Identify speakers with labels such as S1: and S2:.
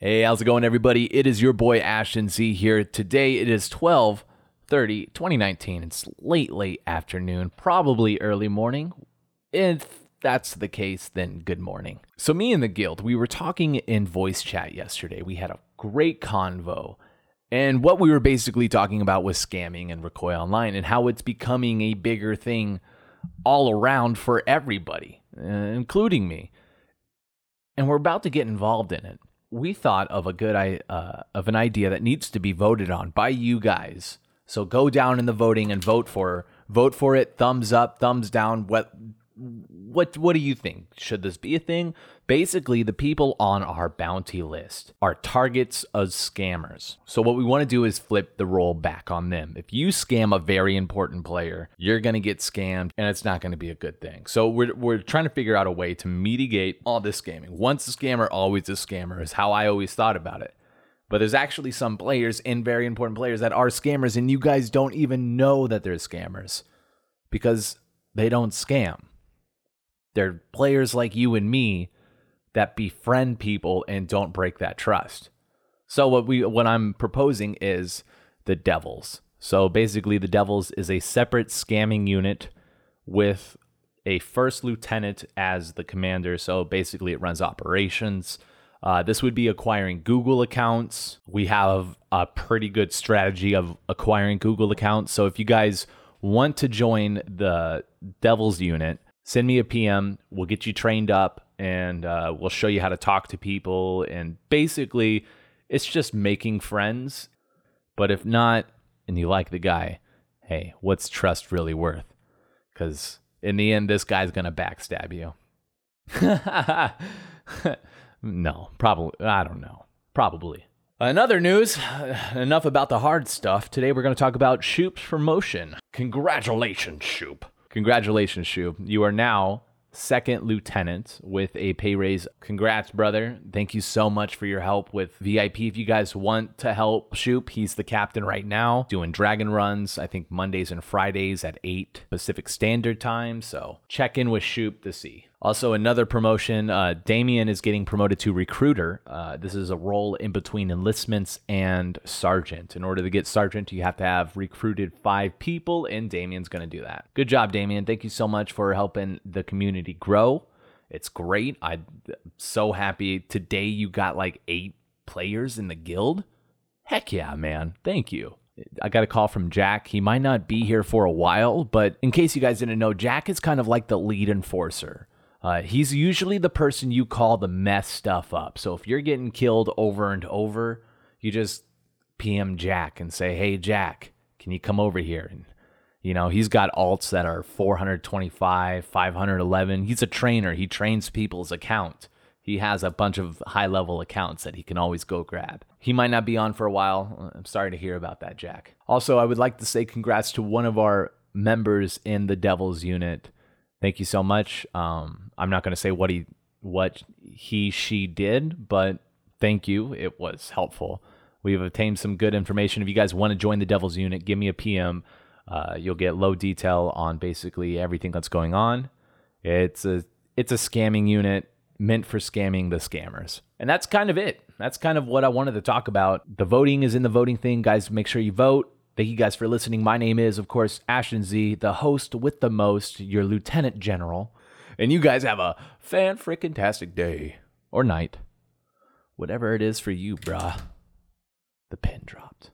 S1: Hey, how's it going, everybody? It is your boy Ashton Z here. Today it is 12 30, 2019. It's late, late afternoon, probably early morning. If that's the case, then good morning. So, me and the guild, we were talking in voice chat yesterday. We had a great convo. And what we were basically talking about was scamming and Rucoy Online and how it's becoming a bigger thing all around for everybody, uh, including me. And we're about to get involved in it we thought of a good uh, of an idea that needs to be voted on by you guys. So go down in the voting and vote for vote for it. Thumbs up, thumbs down. What what what do you think? Should this be a thing? Basically, the people on our bounty list are targets of scammers. So what we want to do is flip the role back on them. If you scam a very important player, you're going to get scammed and it's not going to be a good thing. So we're we're trying to figure out a way to mitigate all this scamming. Once a scammer, always a scammer is how I always thought about it. But there's actually some players and very important players that are scammers and you guys don't even know that they're scammers because they don't scam they're players like you and me that befriend people and don't break that trust. So what we what I'm proposing is the Devils. So basically the Devils is a separate scamming unit with a first lieutenant as the commander. So basically it runs operations. Uh, this would be acquiring Google accounts. We have a pretty good strategy of acquiring Google accounts. So if you guys want to join the Devils unit, send me a PM. We'll get you trained up and uh, we'll show you how to talk to people. And basically, it's just making friends. But if not, and you like the guy, hey, what's trust really worth? Because in the end, this guy's going to backstab you. no, probably. I don't know. Probably. In other news, enough about the hard stuff. Today we're going to talk about Shoop's promotion. Congratulations, Shoop. Congratulations, Shu. You are now second lieutenant with a pay raise. Congrats, brother. Thank you so much for your help with VIP. If you guys want to help Shoop, he's the captain right now, doing dragon runs, I think Mondays and Fridays at 8 Pacific Standard Time. So check in with Shoop to see. Also, another promotion uh, Damien is getting promoted to recruiter. Uh, this is a role in between enlistments and sergeant. In order to get sergeant, you have to have recruited five people, and Damien's going to do that. Good job, Damien. Thank you so much for helping the community grow. It's great. I'm so happy. Today, you got like eight players in the guild. Heck yeah, man. Thank you. I got a call from Jack. He might not be here for a while, but in case you guys didn't know, Jack is kind of like the lead enforcer. Uh, he's usually the person you call the mess stuff up. So if you're getting killed over and over, you just PM Jack and say, "Hey Jack, can you come over here?" And you know he's got alts that are 425, 511. He's a trainer. He trains people's account. He has a bunch of high level accounts that he can always go grab. He might not be on for a while. I'm sorry to hear about that, Jack. Also, I would like to say congrats to one of our members in the Devils unit thank you so much. Um, I'm not going to say what he what he she did, but thank you. It was helpful. We've obtained some good information. If you guys want to join the Devil's Unit, give me a PM. Uh, you'll get low detail on basically everything that's going on. It's a it's a scamming unit meant for scamming the scammers. And that's kind of it. That's kind of what I wanted to talk about. The voting is in the voting thing. Guys, make sure you vote. Thank you guys for listening. My name is, of course, Ashton Z, the host with the most, your lieutenant general. And you guys have a fan freaking tastic day or night. Whatever it is for you, brah. The pin dropped.